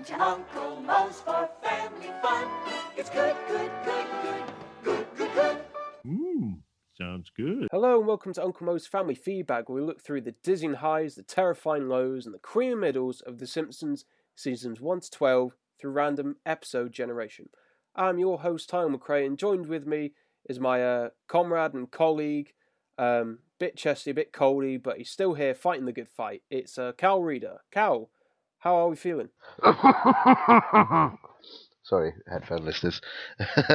Come to Uncle Moe's for family fun. It's good, good, good, good, good, good, good. Mmm, sounds good. Hello and welcome to Uncle Moe's Family Feedback, where we look through the dizzying highs, the terrifying lows, and the creamy middles of The Simpsons seasons 1 to 12 through random episode generation. I'm your host, Tyler McRae, and joined with me is my uh, comrade and colleague, um, bit chesty, a bit coldy, but he's still here fighting the good fight. It's uh, Cal Reader. Cal, how are we feeling? Sorry, headphone listeners.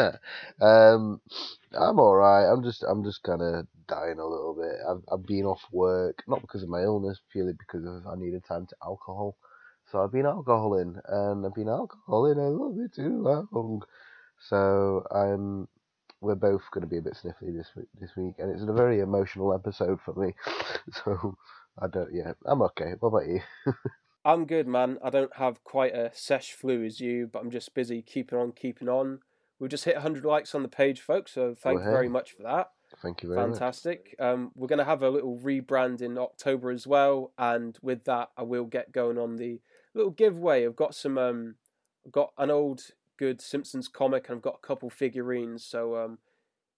um, I'm all right. I'm just, I'm just kind of dying a little bit. I've, I've been off work, not because of my illness, purely because of I needed time to alcohol. So I've been alcoholing, and I've been alcoholing a little bit too long. So I'm, we're both going to be a bit sniffly this this week, and it's a very emotional episode for me. So I don't, yeah, I'm okay. What about you? I'm good, man. I don't have quite a sesh flu as you, but I'm just busy keeping on, keeping on. We've just hit 100 likes on the page, folks, so thank Well, you very much for that. Thank you very much. Fantastic. Um, we're going to have a little rebrand in October as well, and with that, I will get going on the little giveaway. I've got some, um, I've got an old good Simpsons comic, and I've got a couple figurines. So um,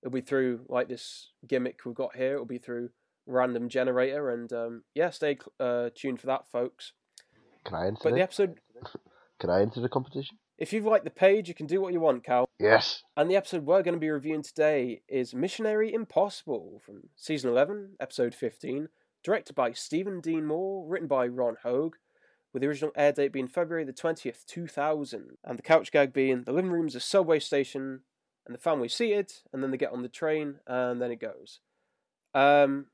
it'll be through like this gimmick we've got here. It'll be through random generator, and um, yeah, stay uh, tuned for that, folks. Can I enter? But the it? episode, Can I enter the competition? if you've liked the page, you can do what you want, Cal. Yes. And the episode we're going to be reviewing today is Missionary Impossible from season 11, episode 15, directed by Stephen Dean Moore, written by Ron Hauge, with the original air date being February the 20th, 2000, and the couch gag being the living room's a subway station, and the family seated, and then they get on the train, and then it goes. Um,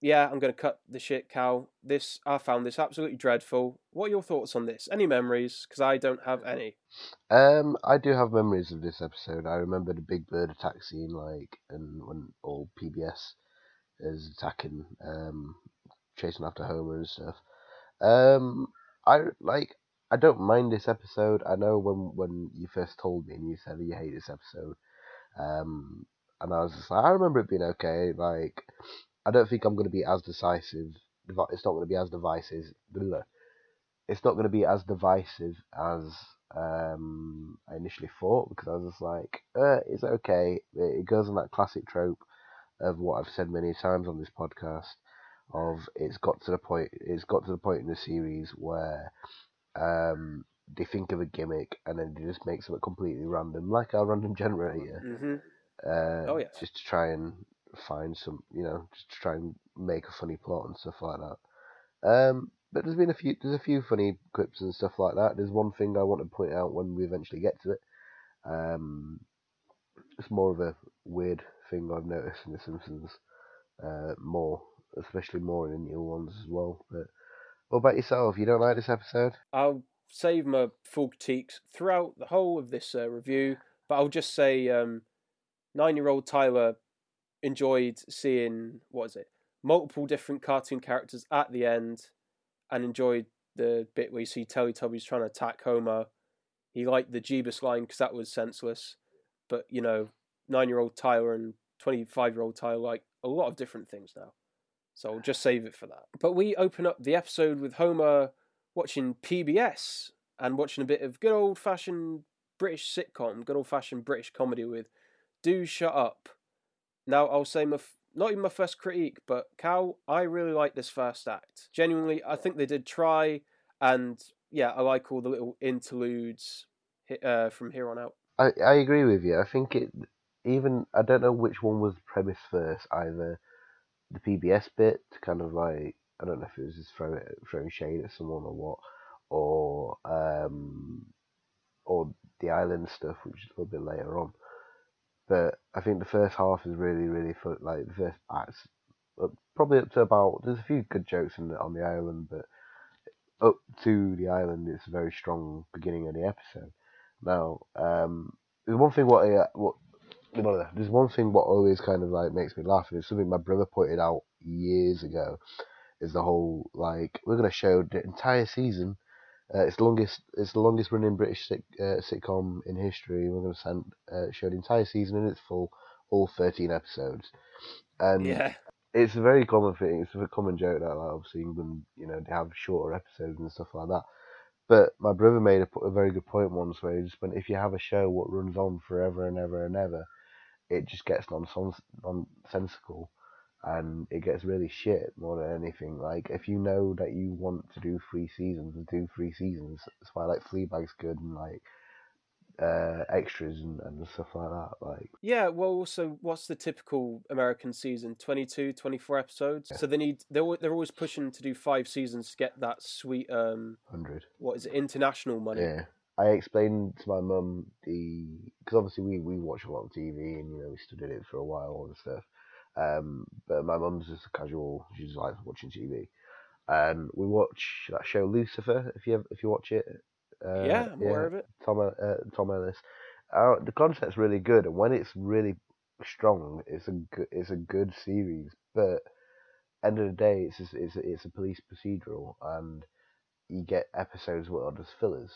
yeah, I'm going to cut the shit, Cal. This I found this absolutely dreadful. What are your thoughts on this? Any memories? Because I don't have any. Um, I do have memories of this episode. I remember the big bird attack scene, like, and when all PBS is attacking, um, chasing after Homer and stuff. Um, I like. I don't mind this episode. I know when when you first told me and you said you hate this episode, um, and I was just like, I remember it being okay. Like, I don't think I'm going to be as decisive. It's not going to be as divisive. It's not going to be as divisive as um, I initially thought because I was just like, uh, it's okay. It, goes on that classic trope of what I've said many times on this podcast. Of it's got to the point. It's got to the point in the series where um, they think of a gimmick and then they just make something completely random, like our random generator hmm uh, Oh, yes. just to try and find some, you know, just to try and make a funny plot and stuff like that. Um, but there's been a few, there's a few funny clips and stuff like that. There's one thing I want to point out when we eventually get to it. Um, it's more of a weird thing I've noticed in The Simpsons, uh, more, especially more in the new ones as well. But what about yourself? You don't like this episode? I'll save my full critiques throughout the whole of this uh, review, but I'll just say um, nine-year-old Tyler enjoyed seeing what is it, multiple different cartoon characters at the end, and enjoyed the bit where you see Teletubbies trying to attack Homer. He liked the Jeebus line because that was senseless, but you know, nine-year-old Tyler and twenty-five-year-old Tyler like a lot of different things now. So I'll just save it for that. But we open up the episode with Homer watching PBS and watching a bit of good old fashioned British sitcom, good old fashioned British comedy with Do Shut Up. Now, I'll say my, f- not even my first critique, but Cal, I really like this first act. Genuinely, I think they did try, and yeah, I like all the little interludes uh, from here on out. I, I agree with you. I think it even I don't know which one was the premise first, either the PBS bit kind of like I don't know if it was just throw it, throwing shade at someone or what, or um, or the island stuff, which is a little bit later on. But I think the first half is really really fun. Like the first acts, uh, probably up to about there's a few good jokes in the, on the island, but up to the island, it's a very strong beginning of the episode. Now, um, there's one thing what I, what there's one thing what always kind of like makes me laugh, and it's something my brother pointed out years ago, is the whole like we're gonna show the entire season. Uh, it's the longest, it's the longest running British sit, uh, sitcom in history. We're gonna send uh, show the entire season in its full, all 13 episodes, and yeah, it's a very common thing. It's a common joke that like, obviously England, you know, they have shorter episodes and stuff like that. But my brother made a very good point once where he just went, if you have a show what runs on forever and ever and ever, it just gets nonsens- nonsensical and it gets really shit more than anything. Like, if you know that you want to do three seasons, do three seasons. That's why, like, Fleabag's good and, like, uh, extras and, and stuff like that. Like, Yeah, well, also, what's the typical American season? 22, 24 episodes. Yeah. So they need they're they're always pushing to do five seasons to get that sweet um 100. what is it international money. Yeah. I explained to my mum the because obviously we, we watch a lot of TV and you know we studied it for a while and stuff. Um, but my mum's just a casual; she just likes watching TV. And we watch that show Lucifer. If you ever, if you watch it, uh, yeah, I'm aware of it. Tom uh, Tom Ellis. Uh, the concept's really good, and when it's really strong, it's a good it's a good series. But end of the day, it's just, it's a, it's a police procedural, and you get episodes that are just fillers.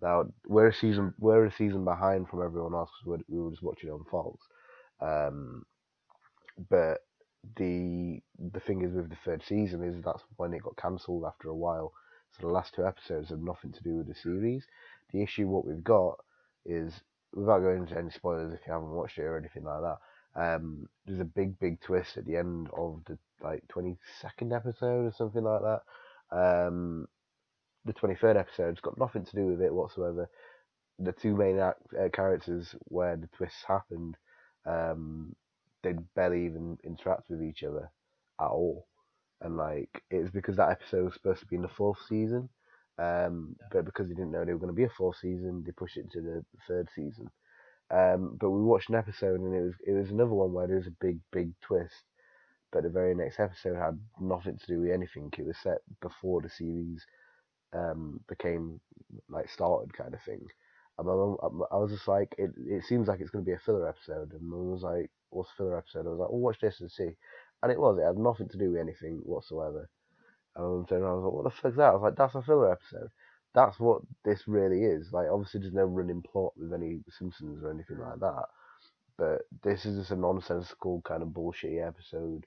Now we're a season we're a season behind from everyone else because we were just watching it on Fox. Um, but the the thing is with the third season is that's when it got cancelled after a while. So the last two episodes have nothing to do with the series. The issue what we've got is without going into any spoilers if you haven't watched it or anything like that. Um, there's a big big twist at the end of the like twenty second episode or something like that. Um, the twenty third episode's got nothing to do with it whatsoever. The two main act, uh, characters where the twists happened, um, they barely even interact with each other at all. And like it's because that episode was supposed to be in the fourth season, um, but because they didn't know they were going to be a fourth season, they pushed it to the third season. Um, but we watched an episode and it was it was another one where there was a big big twist, but the very next episode had nothing to do with anything. It was set before the series um, became like started kind of thing. And my mum, I was just like, it, it seems like it's going to be a filler episode. And mum was like, what's a filler episode? I was like, well, watch this and see. And it was, it had nothing to do with anything whatsoever. And I was like, what the fuck's that? I was like, that's a filler episode. That's what this really is. Like, obviously, there's no running plot with any Simpsons or anything like that. But this is just a nonsensical kind of bullshitty episode,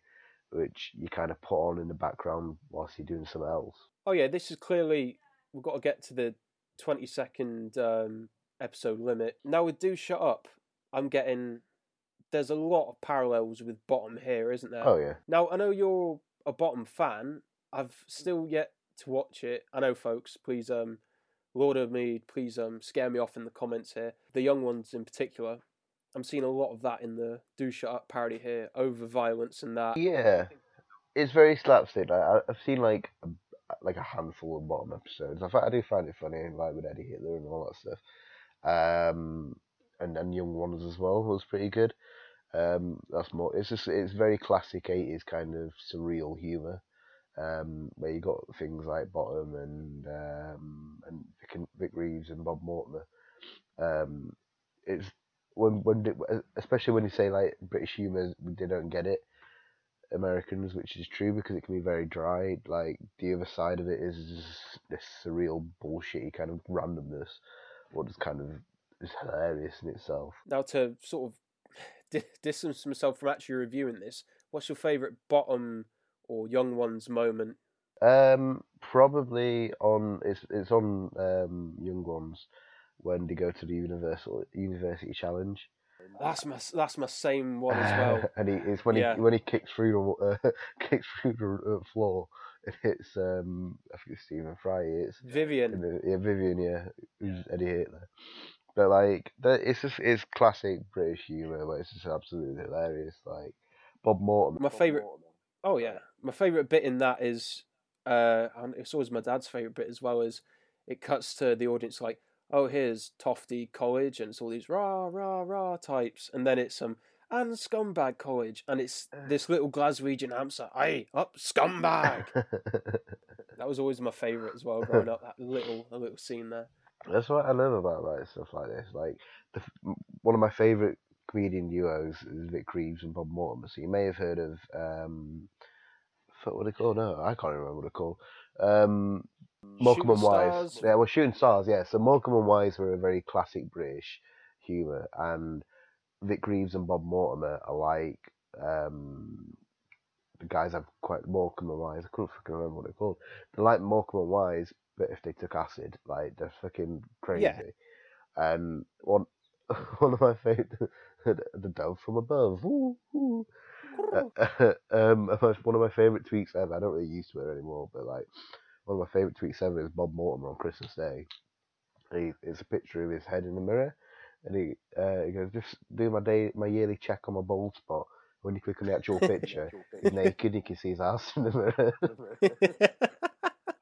which you kind of put on in the background whilst you're doing something else. Oh yeah, this is clearly we've got to get to the twenty second um, episode limit. Now with Do Shut Up, I'm getting there's a lot of parallels with Bottom here, isn't there? Oh, yeah. Now I know you're a Bottom fan. I've still yet to watch it. I know, folks. Please, um, Lord of me, please, um, scare me off in the comments here. The young ones in particular. I'm seeing a lot of that in the Do Shut Up parody here, over violence and that. Yeah, it's very slapstick. Like, I've seen like a, like a handful of bottom episodes. I, I do find it funny, like with Eddie Hitler and all that stuff. Um, and and Young Ones as well was pretty good. Um, that's more. It's just it's very classic eighties kind of surreal humor. Um, where you got things like Bottom and um, and Vic, Vic Reeves and Bob Mortimer. Um, it's when when especially when you say like British humour, they don't get it. Americans, which is true because it can be very dry. Like the other side of it is this surreal bullshitty kind of randomness, what is kind of is hilarious in itself. Now to sort of distance myself from actually reviewing this, what's your favourite Bottom or Young Ones moment? Um, probably on it's it's on um Young Ones when they go to the Universal University Challenge. That's my that's my same one as well. and he, it's when Yeah. he when he kicks through the uh, kicks through the uh, floor. It hits um I think it's Stephen Fry. It's Vivian. yeah, Vivian, yeah, who's Eddie Hitler. But like, that it's just it's classic British humour, but it's just absolutely hilarious. Like Bob Mortimer. My favourite. Oh yeah, my favourite bit in that is, uh, and it's always my dad's favourite bit as well. Is it cuts to the audience like, oh here's Tofty College and it's all these rah rah rah types, and then it's um and Scumbag College, and it's this little Glaswegian hamster. Hey, up scumbag. that was always my favourite as well growing up. That little a little scene there. That's what I love about like stuff like this. Like the, one of my favourite comedian duos is Vic Reeves and Bob Mortimer. So you may have heard of um, what they called? No, I can't remember what they're called. Um, Morecambe and Wise. Stars. Yeah, well, Shooting Stars. Yeah, so Morecambe and Wise were a very classic British humour, and Vic Reeves and Bob Mortimer are like um, the guys have quite Morecambe and Wise. I couldn't fucking remember what they're called. They're like Morecambe and Wise, but if they took acid, like they're fucking crazy. Yeah. And one one of my favorite, the dove from above. Ooh, ooh. Uh, um, one of my favorite tweets ever. I don't really use Twitter anymore, but like one of my favorite tweets ever is Bob Mortimer on Christmas Day. He, it's a picture of his head in the mirror, and he uh, he goes, "Just do my day, my yearly check on my bald spot." When you click on the actual picture, he's naked. You can see his ass in the mirror.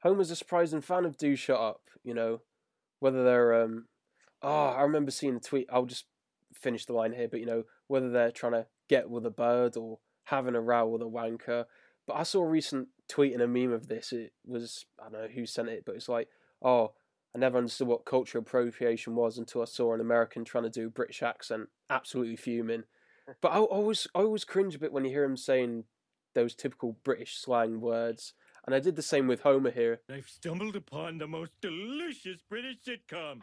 Homer's a surprising fan of Do Shut Up, you know. Whether they're um oh, I remember seeing a tweet, I'll just finish the line here, but you know, whether they're trying to get with a bird or having a row with a wanker. But I saw a recent tweet and a meme of this. It was I don't know who sent it, but it's like, oh, I never understood what cultural appropriation was until I saw an American trying to do a British accent, absolutely fuming. But I always I always cringe a bit when you hear him saying those typical British slang words. And I did the same with Homer here. I've stumbled upon the most delicious British sitcom.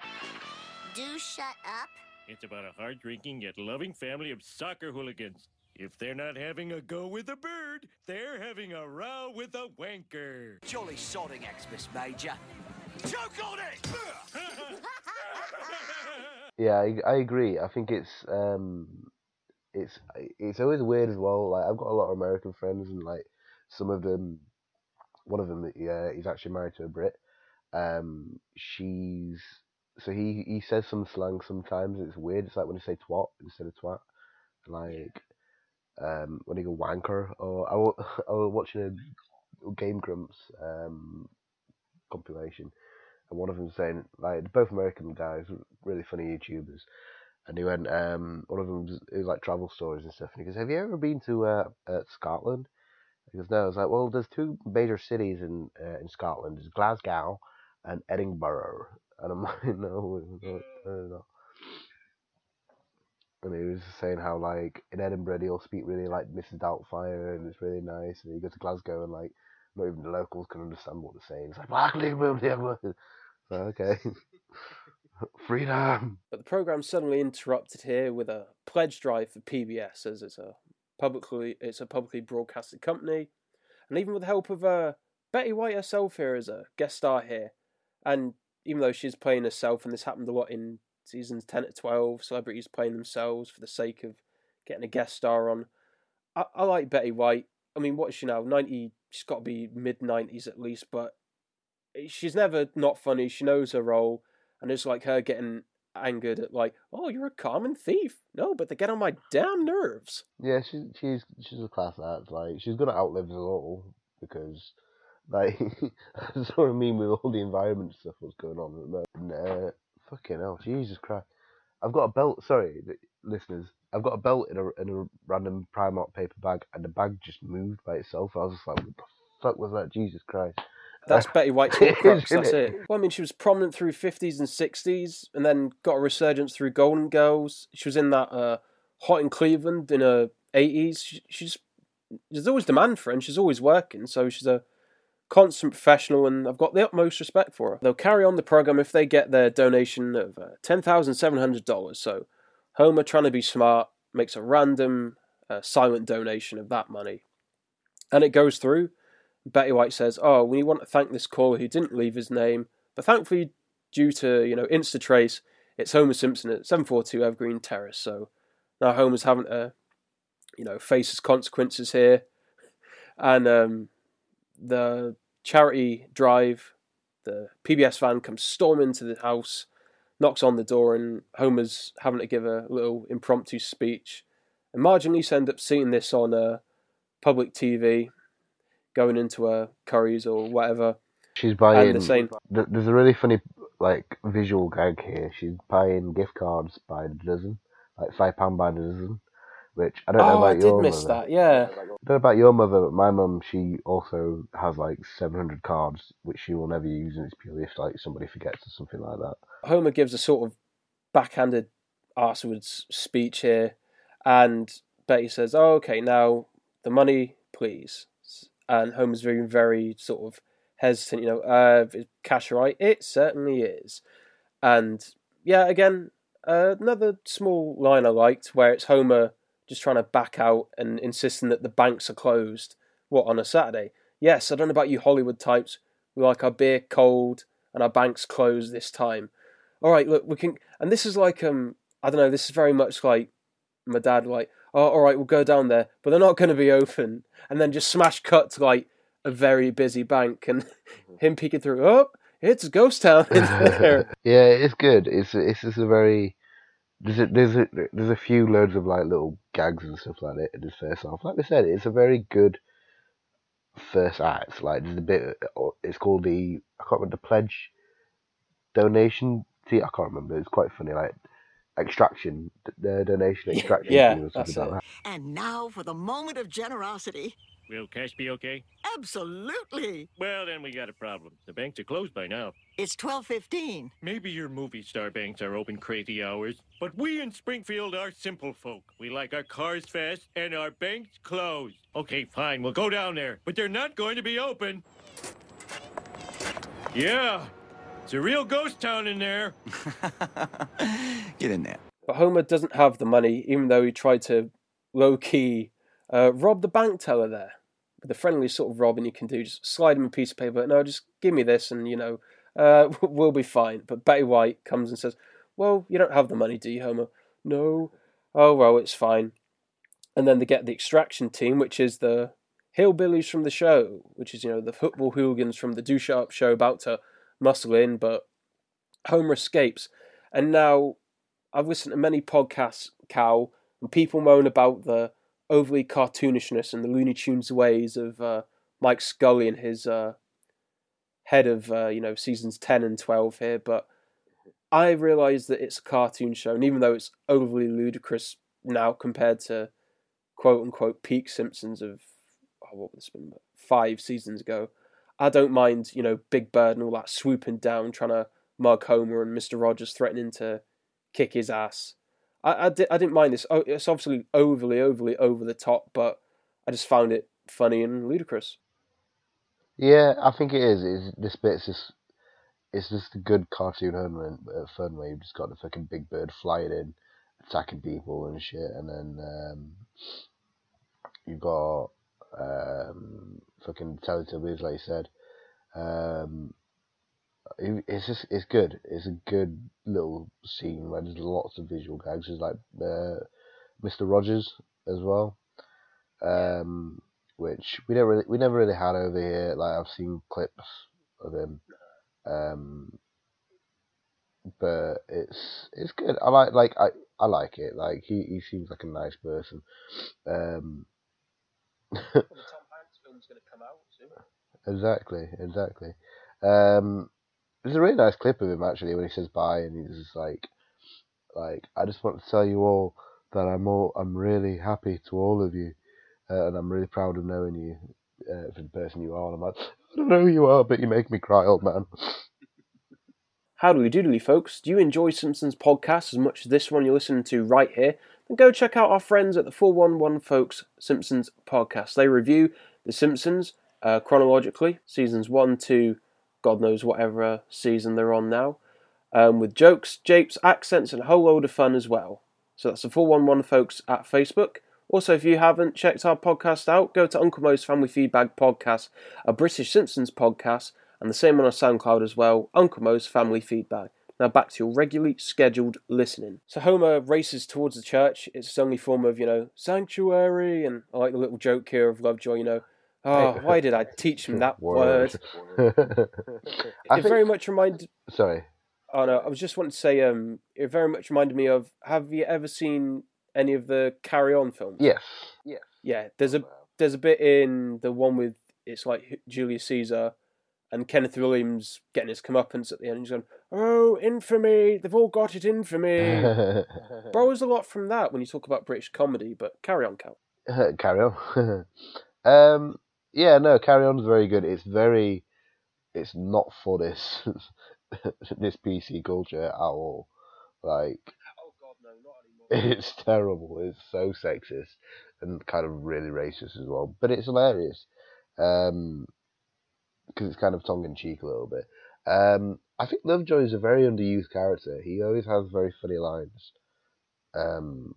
Do shut up. It's about a hard drinking yet loving family of soccer hooligans. If they're not having a go with a bird, they're having a row with a wanker. Jolly sodding Xmas, Major. Choke on it! Yeah, I, I agree. I think it's um, it's it's always weird as well. Like I've got a lot of American friends, and like some of them, one of them, yeah, he's actually married to a Brit. Um, she's so he he says some slang sometimes. It's weird. It's like when you say twat instead of twat, like um when you go wanker. Or I wa- I was watching a Game Grumps um compilation, and one of them saying like both American guys, really funny YouTubers, and he went um one of them was, it was like travel stories and stuff, and he goes, "Have you ever been to uh, uh Scotland?" He goes, "No." I was like, "Well, there's two major cities in uh, in Scotland. There's Glasgow and Edinburgh." And I'm like, "No, no, no, no." And he was saying how like in Edinburgh they all speak really like Mrs. Doubtfire and it's really nice. And you go to Glasgow and like not even the locals can understand what they're saying. It's like black people, so okay, freedom. But the programme suddenly interrupted here with a pledge drive for PBS as it's a publicly it's a publicly broadcasted company, and even with the help of uh, Betty White herself here as a guest star here, and even though she's playing herself, and this happened a lot in seasons ten to twelve, celebrities playing themselves for the sake of getting a guest star on. I, I like Betty White. I mean, what is she now? Ninety. She's got to be mid nineties at least, but she's never not funny. She knows her role, and it's like her getting angered at like, oh, you're a common thief. No, but they get on my damn nerves. Yeah, she's she's she's a class act. Like she's gonna outlive us all because like I saw a meme with all the environment stuff that's going on at the moment. Uh, fucking hell, Jesus Christ! I've got a belt. Sorry, listeners. I've got a belt in a in a random Primark paper bag, and the bag just moved by itself. I was just like, what the fuck was that? Jesus Christ! That's Betty White's It is, Horcrux. isn't That's it? it. Well, I mean, she was prominent through fifties and sixties, and then got a resurgence through Golden Girls. She was in that uh, Hot in Cleveland in her eighties. She, she's there's always demand for her, and she's always working. So she's a constant professional, and I've got the utmost respect for her. They'll carry on the program if they get their donation of uh, ten thousand seven hundred dollars. So Homer, trying to be smart, makes a random uh, silent donation of that money, and it goes through. Betty White says, "Oh, we want to thank this caller who didn't leave his name, but thankfully, due to you know InstaTrace, it's Homer Simpson at 742 Evergreen Terrace. So now Homer's having to, you know, face his consequences here, and um, the charity drive, the PBS van comes storming into the house, knocks on the door, and Homer's having to give a little impromptu speech. And Lisa end up seeing this on uh, public TV, going into a Curry's or whatever, She's buying. they're saying, th- There's a really funny like visual gag here. She's buying gift cards by the dozen, like five pound by the dozen. Which I don't know "Oh, I about did your miss mother. that, yeah." I don't know about your mother, but my mum, she also has like 700 cards, which she will never use, and it's purely if like somebody forgets or something like that. Homer gives a sort of backhanded arsewards speech here, and Betty says, "Oh, okay, now the money, please." And Homer's very, very sort of hesitant. You know, uh, right? It certainly is. And yeah, again, uh, another small line I liked where it's Homer just trying to back out and insisting that the banks are closed What, on a Saturday? Yes, I don't know about you Hollywood types. We like our beer cold and our banks closed this time. All right, look, we can. And this is like, um, I don't know, this is very much like my dad, like, oh, all right, we'll go down there, but they're not going to be open. And then just smash cut to like a very busy bank and him peeking through, oh, it's ghost town yeah, it's good. It's it's just a very there's a, there's a there's a few loads of like little gags and stuff like that in this first half. Like I said, it's a very good first act. Like there's a bit. Oh, it's called the I can't remember the pledge donation. See, I can't remember. It's quite funny. Like extraction, the donation extraction. Yeah, thing or that's like it. that. And now for the moment of generosity. Will cash be okay? Absolutely. Well, then we got a problem. The banks are closed by now. It's 12:15. Maybe your movie star banks are open crazy hours, but we in Springfield are simple folk. We like our cars fast and our banks closed. Okay, fine, we'll go down there, but they're not going to be open. Yeah, it's a real ghost town in there. Get in there. But Homer doesn't have the money, even though he tried to low key uh, rob the bank teller there. With the friendly sort of robbing you can do, just slide him a piece of paper. No, just give me this, and you know, uh, we'll be fine. But Betty White comes and says, "Well, you don't have the money, do you, Homer?" No. Oh well, it's fine. And then they get the extraction team, which is the hillbillies from the show, which is you know the football hooligans from the Do Sharp show, about to muscle in, but Homer escapes. And now I've listened to many podcasts, Cal, and people moan about the overly cartoonishness and the Looney Tunes ways of uh, Mike Scully and his uh, head of uh, you know seasons ten and twelve here. But I realise that it's a cartoon show, and even though it's overly ludicrous now compared to quote unquote peak Simpsons of oh, what this been five seasons ago, I don't mind you know Big Bird and all that swooping down trying to mug Homer and Mister Rogers threatening to kick his ass. I, I, di- I didn't mind this. Oh, it's obviously overly, overly over the top, but I just found it funny and ludicrous. Yeah, I think it is. It's, this bit's just it's just a good cartoon element, uh, fun where you've just got the fucking big bird flying in, attacking people and shit, and then um, you've got um, fucking Teletubbies, like you said. Um, it's just it's good. It's a good little scene where there's lots of visual gags. There's like uh, Mr. Rogers as well, um, which we never really, we never really had over here. Like I've seen clips of him, um, but it's it's good. I like like I I like it. Like he he seems like a nice person. Um, Tom Hanks film's going to come out soon. Exactly, exactly. Um, there's a really nice clip of him actually when he says bye and he's just like, like I just want to tell you all that I'm all I'm really happy to all of you, uh, and I'm really proud of knowing you uh, for the person you are. And I'm like, I don't know who you are, but you make me cry, old man. Howdy doodly, folks. Do you enjoy Simpsons podcast as much as this one you're listening to right here? Then go check out our friends at the 411 Folks Simpsons podcast. They review The Simpsons uh, chronologically, seasons 1 to God knows whatever season they're on now, um, with jokes, japes, accents, and a whole load of fun as well. So that's the 411 Folks at Facebook. Also, if you haven't checked our podcast out, go to Uncle Moe's Family Feedback Podcast, a British Simpsons podcast, and the same on our SoundCloud as well, Uncle Moe's Family Feedback. Now back to your regularly scheduled listening. So Homer races towards the church. It's his only form of, you know, sanctuary, and I like the little joke here of Lovejoy, you know, oh, why did I teach him that word? I It think, very much reminded. sorry. Oh no, I was just wanting to say, um, it very much reminded me of. Have you ever seen any of the Carry On films? Yes. Yes. Yeah, there's a there's a bit in the one with it's like Julius Caesar and Kenneth Williams getting his comeuppance at the end. He's going, "Oh, infamy! They've all got it, infamy." Borrows a lot from that when you talk about British comedy, but carry on, Cal. carry on. um, yeah, no, carry on is very good. It's very, it's not for this this PC culture at all. Like, Oh God, no, not anymore. it's terrible. It's so sexist and kind of really racist as well. But it's hilarious um, because it's kind of tongue in cheek a little bit. Um, I think Lovejoy is a very underused character. He always has very funny lines. Um,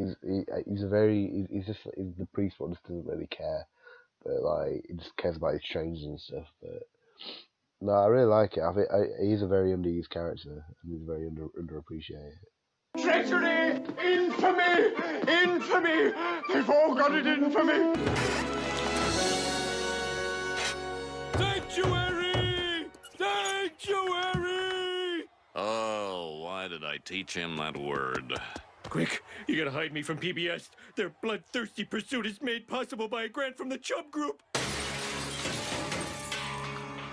he's he, he's a very he's, he's just he's the priest one just doesn't really care, but like he just cares about his strangers and stuff. But no, I really like it. I think I, he's a very underused character and he's very under underappreciated. Treachery! Infamy! Infamy! They've all got it in for me! Sanctuary! Sanctuary! Oh, why did I teach him that word? Quick, you gotta hide me from PBS. Their bloodthirsty pursuit is made possible by a grant from the Chubb Group.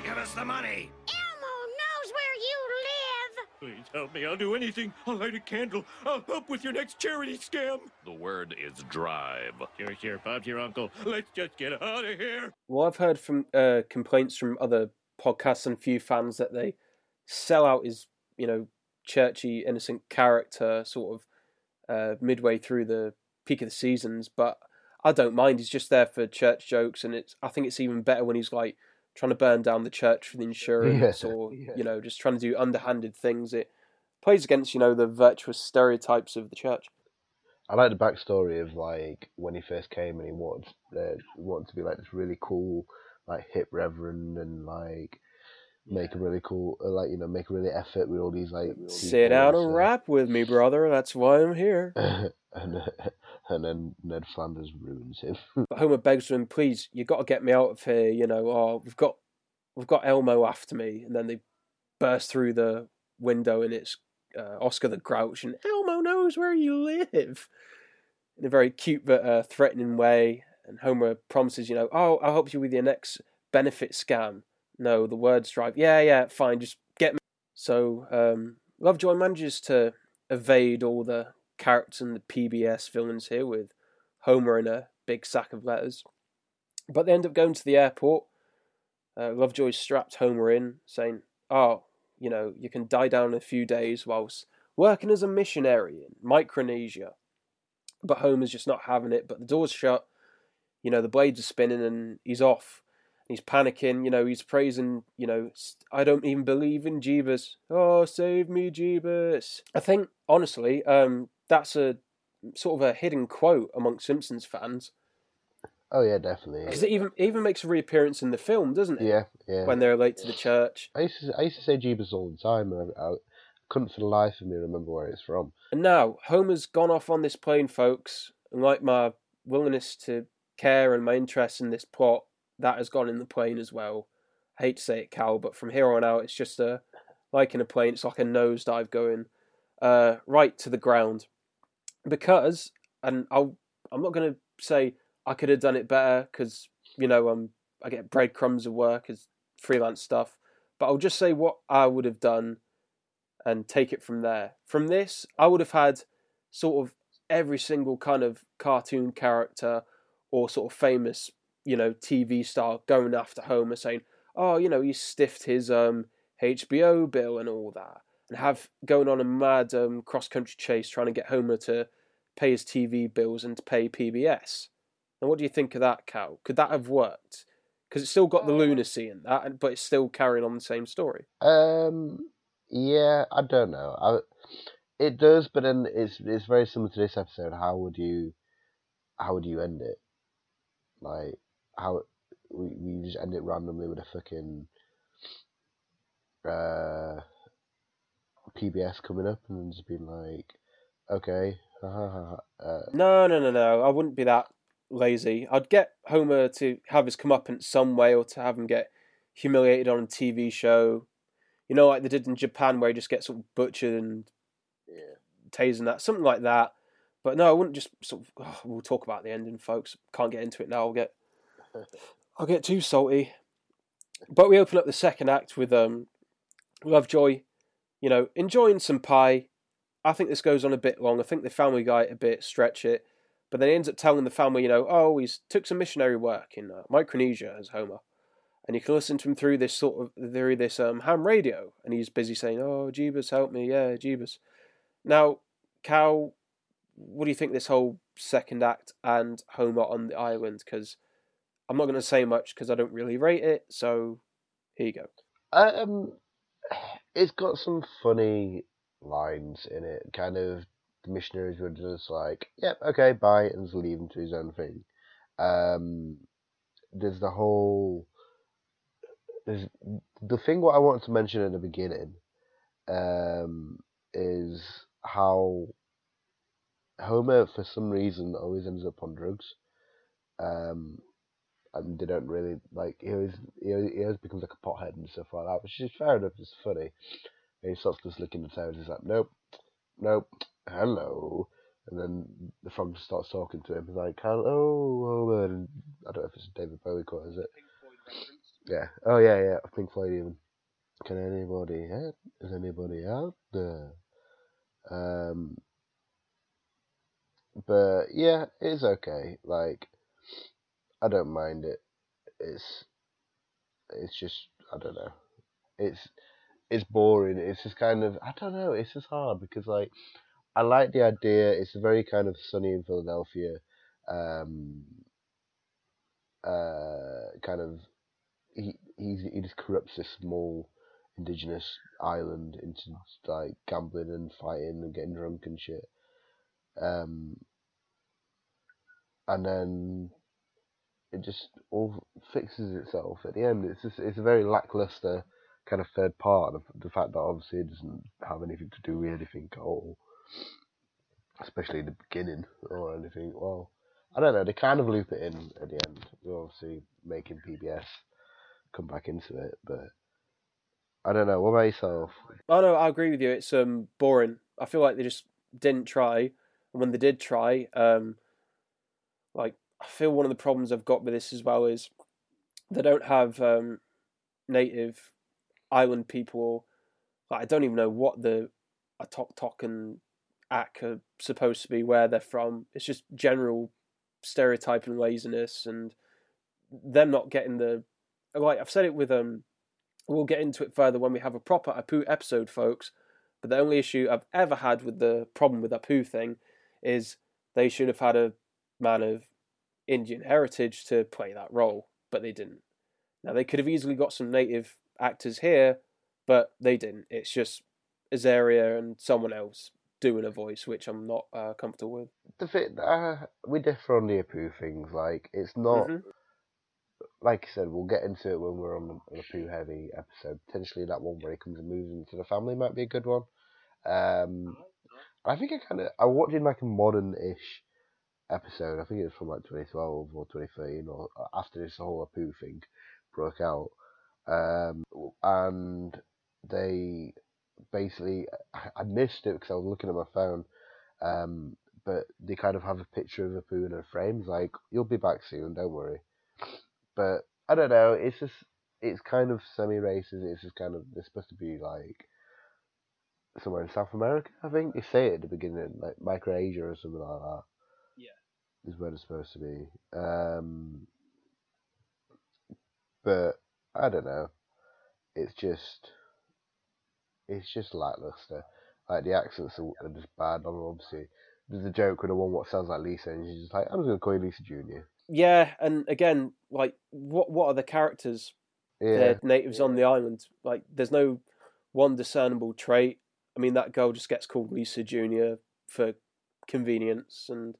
Give us the money! Elmo knows where you live. Please help me. I'll do anything. I'll light a candle. I'll help with your next charity scam. The word is drive. Sure, sure. Bob's your uncle. Let's just get out of here. Well, I've heard from uh, complaints from other podcasts and few fans that they sell out his, you know, churchy, innocent character sort of uh, midway through the peak of the seasons. But I don't mind. He's just there for church jokes, and it's. I think it's even better when he's like trying to burn down the church for the insurance, Yeah, or yeah. you know, just trying to do underhanded things. It plays against you know the virtuous stereotypes of the church. I like the backstory of like when he first came and he wanted uh, wanted to be like this really cool like hip reverend and like make a really cool uh, like you know make a really effort with all these like Sit down and rap with me, brother. That's why I'm here. and and then Ned Flanders ruins him. But Homer begs him, "Please, you got to get me out of here." You know, oh, we've got we've got Elmo after me, and then they burst through the window, and it's uh, Oscar the Grouch, and Elmo knows where you live, in a very cute but uh, threatening way. And Homer promises, you know, "Oh, I'll help you with your next benefit scam." No, the words drive. Yeah, yeah, fine, just get me. So um, Lovejoy manages to evade all the characters and the PBS villains here with Homer in a big sack of letters. But they end up going to the airport. Uh, Lovejoy strapped Homer in, saying, Oh, you know, you can die down in a few days whilst working as a missionary in Micronesia. But Homer's just not having it. But the door's shut, you know, the blades are spinning, and he's off. He's panicking, you know, he's praising, you know, I don't even believe in Jeebus. Oh, save me, Jeebus. I think, honestly, um, that's a sort of a hidden quote among Simpsons fans. oh yeah, definitely. Because it even it even makes a reappearance in the film, doesn't it? Yeah, yeah. When they're late to the church. I used to I used to say Jeebus all the time, and I, I couldn't for the life of me remember where it's from. And now Homer's gone off on this plane, folks, and like my willingness to care and my interest in this plot, that has gone in the plane as well. I hate to say it, Cal, but from here on out, it's just a like in a plane. It's like a nosedive going uh, right to the ground because, and I'll I'm not going to say I could have done it better because you know um I get breadcrumbs of work as freelance stuff, but I'll just say what I would have done and take it from there. From this, I would have had sort of every single kind of cartoon character or sort of famous, you know, TV star going after Homer saying, "Oh, you know, he stiffed his um HBO bill and all that." And have going on a mad um, cross country chase trying to get Homer to pay his TV bills and to pay PBS. And what do you think of that, Cal? Could that have worked? Because it's still got the lunacy in that, but it's still carrying on the same story. Um, yeah, I don't know. I, it does, but then it's it's very similar to this episode. How would you, how would you end it? Like how we we just end it randomly with a fucking uh PBS coming up and just being like, okay, ha ha ha. ha, Uh, No, no, no, no. I wouldn't be that lazy. I'd get Homer to have his comeuppance some way, or to have him get humiliated on a TV show. You know, like they did in Japan, where he just gets sort of butchered and tased and that, something like that. But no, I wouldn't just sort of. oh, we'll talk about the ending, folks. Can't get into it now. I'll get, I'll get too salty. But we open up the second act with um, Lovejoy, you know, enjoying some pie. I think this goes on a bit long. I think the Family Guy a bit stretch it, but then he ends up telling the family, you know, oh, he's took some missionary work in uh, Micronesia as Homer, and you can listen to him through this sort of through this um, ham radio, and he's busy saying, oh, Jeebus, help me, yeah, Jeebus. Now, Cal, what do you think this whole second act and Homer on the island? Because I'm not going to say much because I don't really rate it. So here you go. Um, it's got some funny lines in it. Kind of the missionaries were just like, "Yep, okay, bye," and just leave him to his own thing. Um, there's the whole there's the thing what I wanted to mention in the beginning um, is how Homer, for some reason, always ends up on drugs. Um, and they don't really like he always he always, he always becomes like a pothead and stuff like that, which is fair enough. It's funny. And he starts just looking at her and He's like, nope, nope, hello. And then the frog starts talking to him. He's like, hello, Homer. And I don't know if it's David Bowie quote, is it? Yeah. Oh yeah, yeah. Pink Floyd even. Can anybody help? Is anybody out there? Um. But yeah, it's okay. Like, I don't mind it. It's, it's just I don't know. It's, it's boring. It's just kind of I don't know. It's just hard because like, I like the idea. It's very kind of sunny in Philadelphia. Um. Uh, kind of he he's, he just corrupts this small indigenous island into like gambling and fighting and getting drunk and shit. Um, and then it just all fixes itself at the end. It's just it's a very lackluster kind of third part of the fact that obviously it doesn't have anything to do with anything at all, especially in the beginning or anything. Well, I don't know. They kind of loop it in at the end. We're obviously making PBS come back into it, but I don't know. What about yourself? Oh no, I agree with you. It's um boring. I feel like they just didn't try, and when they did try, um, like I feel one of the problems I've got with this as well is they don't have um native island people. Like I don't even know what the Atok Tok Tok and Ak are supposed to be, where they're from. It's just general stereotyping laziness and them not getting the like I've said it with um we'll get into it further when we have a proper Apu episode, folks. But the only issue I've ever had with the problem with Apu thing is they should have had a man of Indian heritage to play that role, but they didn't. Now they could have easily got some native actors here, but they didn't. It's just Azaria and someone else doing a voice, which I'm not uh, comfortable with. The thing, uh, we differ on the Apu things. Like it's not. Mhm. Like I said, we'll get into it when we're on the Apu heavy episode. Potentially that one where he comes and moves into the family might be a good one. Um, I think I kind of I watched in like a modern-ish episode. I think it was from like 2012 or 2013 or after this whole Apu thing broke out. Um, and they basically I- missed it because I was looking at my phone. Um, but they kind of have a picture of Apu in a frame. Like you'll be back soon, don't worry. But I don't know. It's just it's kind of semi-racist. It's just kind of they're supposed to be like somewhere in South America. I think they say it at the beginning, like Micronesia or something like that. Is where they're supposed to be. Um, but I don't know. It's just it's just lackluster. Like the accents are, are just bad. Obviously, there's a joke with the one what sounds like Lisa, and she's just like, "I'm just gonna call you Lisa Junior." Yeah, and again, like what what are the characters? Yeah, They're natives on the island. Like there's no one discernible trait. I mean, that girl just gets called Lisa Junior for convenience, and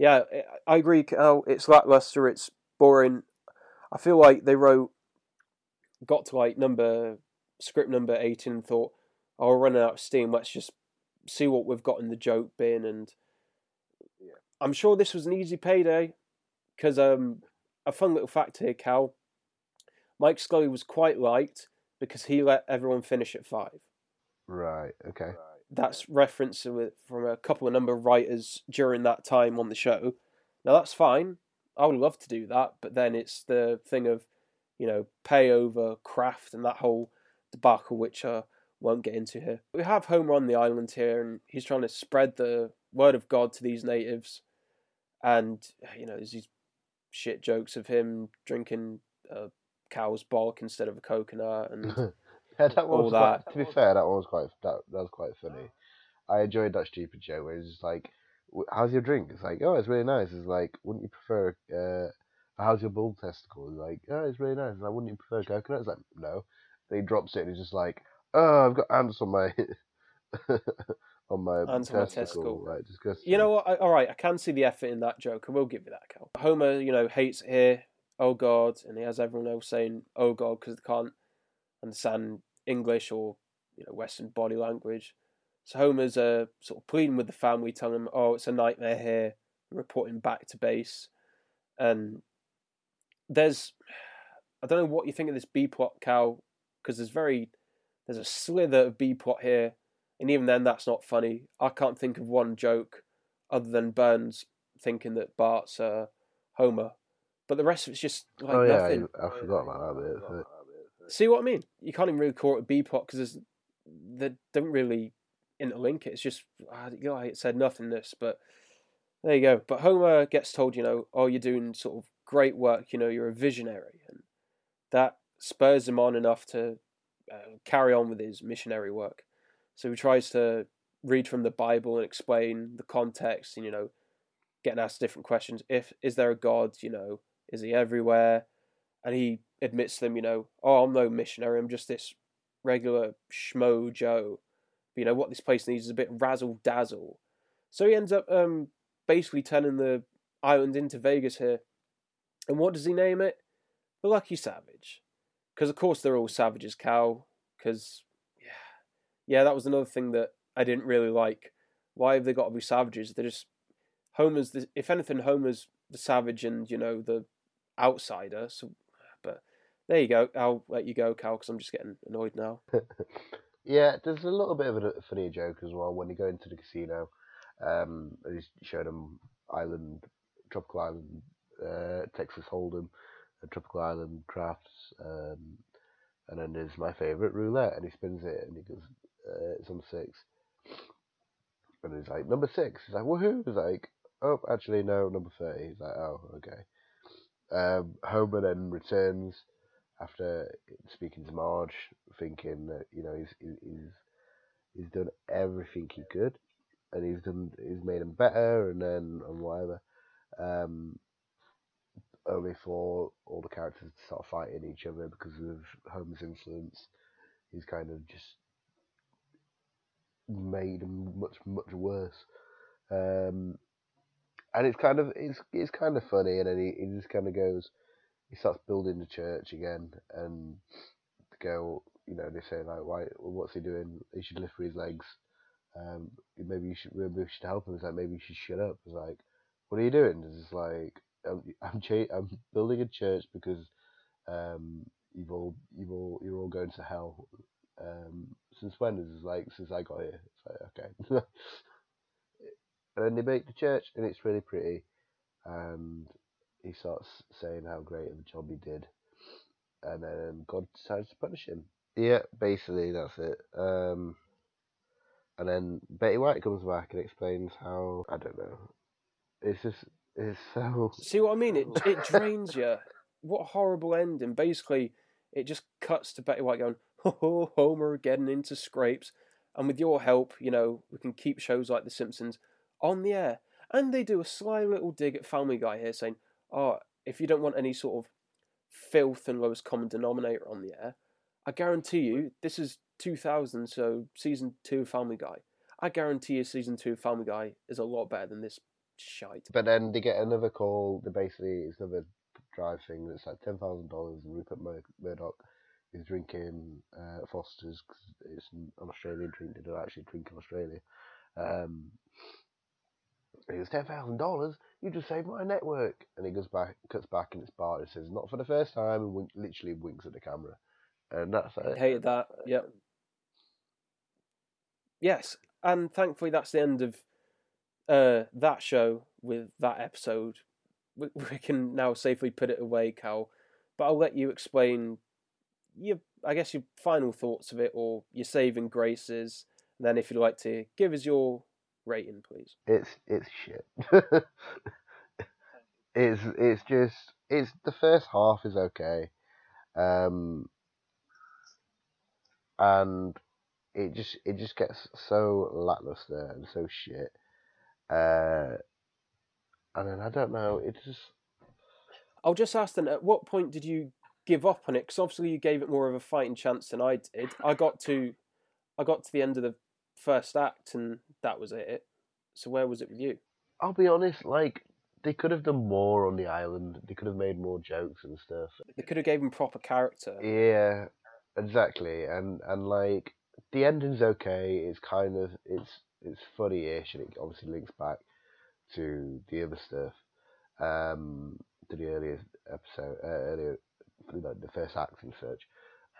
yeah, I agree. Cal. It's lackluster. It's boring. I feel like they wrote, got to like number script number eighteen and thought, "Oh, we're running out of steam. Let's just see what we've got in the joke bin." And I'm sure this was an easy payday because um, a fun little fact here, Cal. Mike Scully was quite liked because he let everyone finish at five. right. Okay. That's reference to it from a couple of number of writers during that time on the show. Now that's fine. I would love to do that, but then it's the thing of, you know, pay over craft and that whole debacle, which I won't get into here. We have Homer on the island here, and he's trying to spread the word of God to these natives, and you know, there's these shit jokes of him drinking a cow's bollock instead of a coconut, and yeah, that was quite, to be fair, that one was quite that, that was quite funny. I enjoyed that stupid joke where it's just like, "How's your drink?" It's like, "Oh, it's really nice." It's like, "Wouldn't you prefer?" Uh, how's your bull testicle? It's like, "Oh, it's really nice." Like, "Wouldn't you prefer coconut?" It's like, "No." Then he drops it and he's just like, "Oh, I've got ants on my on my my testicle. testicle. Like disgusting. You know what? I, all right, I can see the effort in that joke. I will give you that, Cal. Homer, you know, hates it here. Oh God, and he has everyone else saying "Oh God" because they can't and understand English or you know Western body language. So Homer's uh, sort of pleading with the family, telling them, "Oh, it's a nightmare here," reporting back to base. And there's, I don't know what you think of this B plot, Cal, because there's very, there's a slither of B plot here, and even then, that's not funny. I can't think of one joke other than Burns thinking that Bart's uh, Homer, but the rest of it's just like oh yeah, nothing. I, I forgot about that bit. See what I mean? You can't even really call it a B plot because they don't really interlink it. It's just ah, know, it said nothingness, but there you go. But Homer gets told, you know, oh, you're doing sort of great work. You know, you're a visionary, and that spurs him on enough to uh, carry on with his missionary work. So he tries to read from the Bible and explain the context, and you know, getting asked different questions. If is there a God? You know, is he everywhere? And he admits to them, you know, oh, I'm no missionary. I'm just this regular schmo Joe. You know what this place needs is a bit razzle dazzle. So he ends up um, basically turning the island into Vegas here. And what does he name it? The Lucky Savage. Because of course they're all savages, Cal. Because yeah, yeah, that was another thing that I didn't really like. Why have they got to be savages? They're just Homer's. The, if anything, Homer's the savage, and you know the outsider. So, there you go. I'll let you go, Cal, because I'm just getting annoyed now. Yeah, there's a little bit of a funny joke as well when you go into the casino. Um, he's showed him Island, Tropical Island, uh, Texas Hold'em, Tropical Island Crafts, um, and then there's my favourite roulette, and he spins it and he goes, uh, it's on six, and he's like number six. He's like woohoo! He's like, oh, actually no, number thirty. He's like, oh, okay. Um, Homer then returns after speaking to Marge, thinking that you know he's he's he's done everything he could, and he's done he's made him better, and then and whatever. Um, only for all the characters to start fighting each other because of Homer's influence. He's kind of just made him much much worse. Um, and it's kind of it's it's kind of funny, and then he, he just kind of goes he starts building the church again and the girl, you know they say like why what's he doing? He should lift for his legs. Um maybe you should maybe we should help him. It's like maybe you should shut up. It's like what are you doing? It's like i'm i'm, cha- I'm building a church because um you've all you've all you're all going to hell. Um since when is it like since i got here? It's like okay. And then they make the church and it's really pretty. And he starts saying how great of a job he did, and then God decides to punish him. Yeah, basically that's it. Um, and then Betty White comes back and explains how I don't know. It's just it's so. See what I mean? It it drains you. What a horrible ending. Basically, it just cuts to Betty White going, "Ho ho, Homer getting into scrapes," and with your help, you know, we can keep shows like The Simpsons on the air. And they do a sly little dig at Family Guy here, saying, "Oh, if you don't want any sort of filth and lowest common denominator on the air, I guarantee you this is 2000, so season two of Family Guy. I guarantee you season two of Family Guy is a lot better than this shite." But then they get another call. They basically it's another drive thing that's like ten thousand dollars, Rupert Mur- Murdoch is drinking uh, Foster's because it's an Australian drink. They don't actually drink in Australia. Um, he goes ten thousand dollars. You just saved my network. And he goes back, cuts back, and it's Bart. It says not for the first time, and wink, literally winks at the camera. And that's it. Hated that. Yep. Yes, and thankfully that's the end of uh, that show with that episode. We, we can now safely put it away, Cal. But I'll let you explain your, I guess, your final thoughts of it or your saving graces. And then, if you'd like to give us your rating, please. It's it's shit. it's it's just it's the first half is okay, um, and it just it just gets so lackluster and so shit. Uh, and then I don't know. It just I'll just ask then, at what point did you give up on it? Because obviously you gave it more of a fighting chance than I did. I got to, I got to the end of the first act, and that was it. So where was it with you? I'll be honest, like they could have done more on the island. They could have made more jokes and stuff. They could have gave him proper character. Yeah, exactly. And and like the ending's okay. It's kind of it's it's funny-ish, and it obviously links back to the other stuff, um, to the earlier episode, uh, earlier like the first act and such.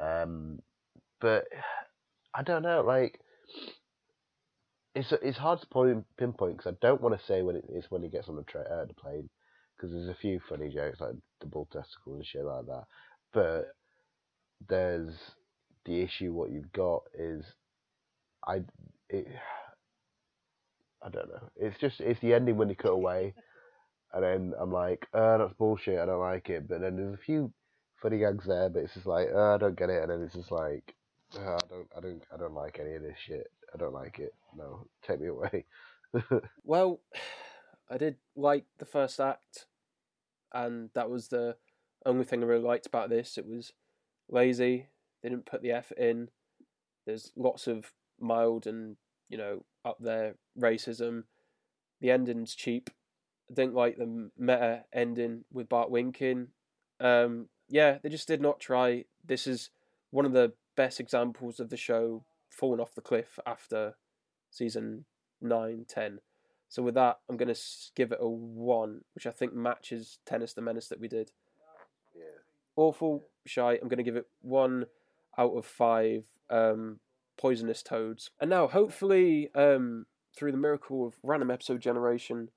Um, but I don't know, like it's it's hard to point, pinpoint because I don't want to say when it is when he gets on the tra- uh, the plane because there's a few funny jokes like the bull testicles and shit like that. But there's the issue. What you've got is I it. I don't know. It's just it's the ending when he cut away, and then I'm like, uh, that's bullshit. I don't like it. But then there's a few funny gags there, but it's just like, uh, I don't get it. And then it's just like, uh, I don't, I don't, I don't like any of this shit. I don't like it. No, take me away. Well, I did like the first act, and that was the only thing I really liked about this. It was lazy. They didn't put the effort in. There's lots of mild and you know up there racism. The ending's cheap. I didn't like the meta ending with Bart winking. Um, yeah, they just did not try. This is one of the best examples of the show falling off the cliff after season 9, 10. So with that, I'm going to give it a 1, which I think matches Tennis the Menace that we did. Yeah. Awful, shy. I'm going to give it 1 out of 5 um, poisonous toads. And now, hopefully, um, through the miracle of random episode generation,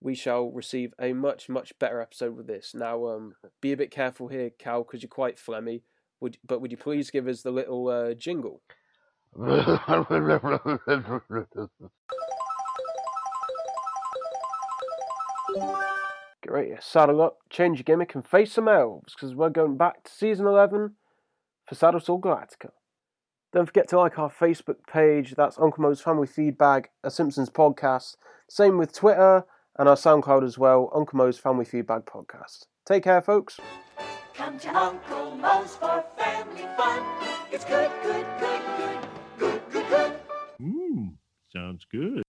we shall receive a much, much better episode with this. Now, um, be a bit careful here, Cal, because you're quite phlegmy. Would, but would you please give us the little uh, jingle? Get ready to saddle up, change your gimmick, and face some elves, because we're going back to season 11 for Saddlesore Galactica. Don't forget to like our Facebook page, that's Uncle Moe's Family Feedback, a Simpsons podcast. Same with Twitter and our SoundCloud as well, Uncle Moe's Family Feedback Podcast. Take care, folks. Come to Uncle Moe's for family fun. It's good, good, good, Mmm, sounds good.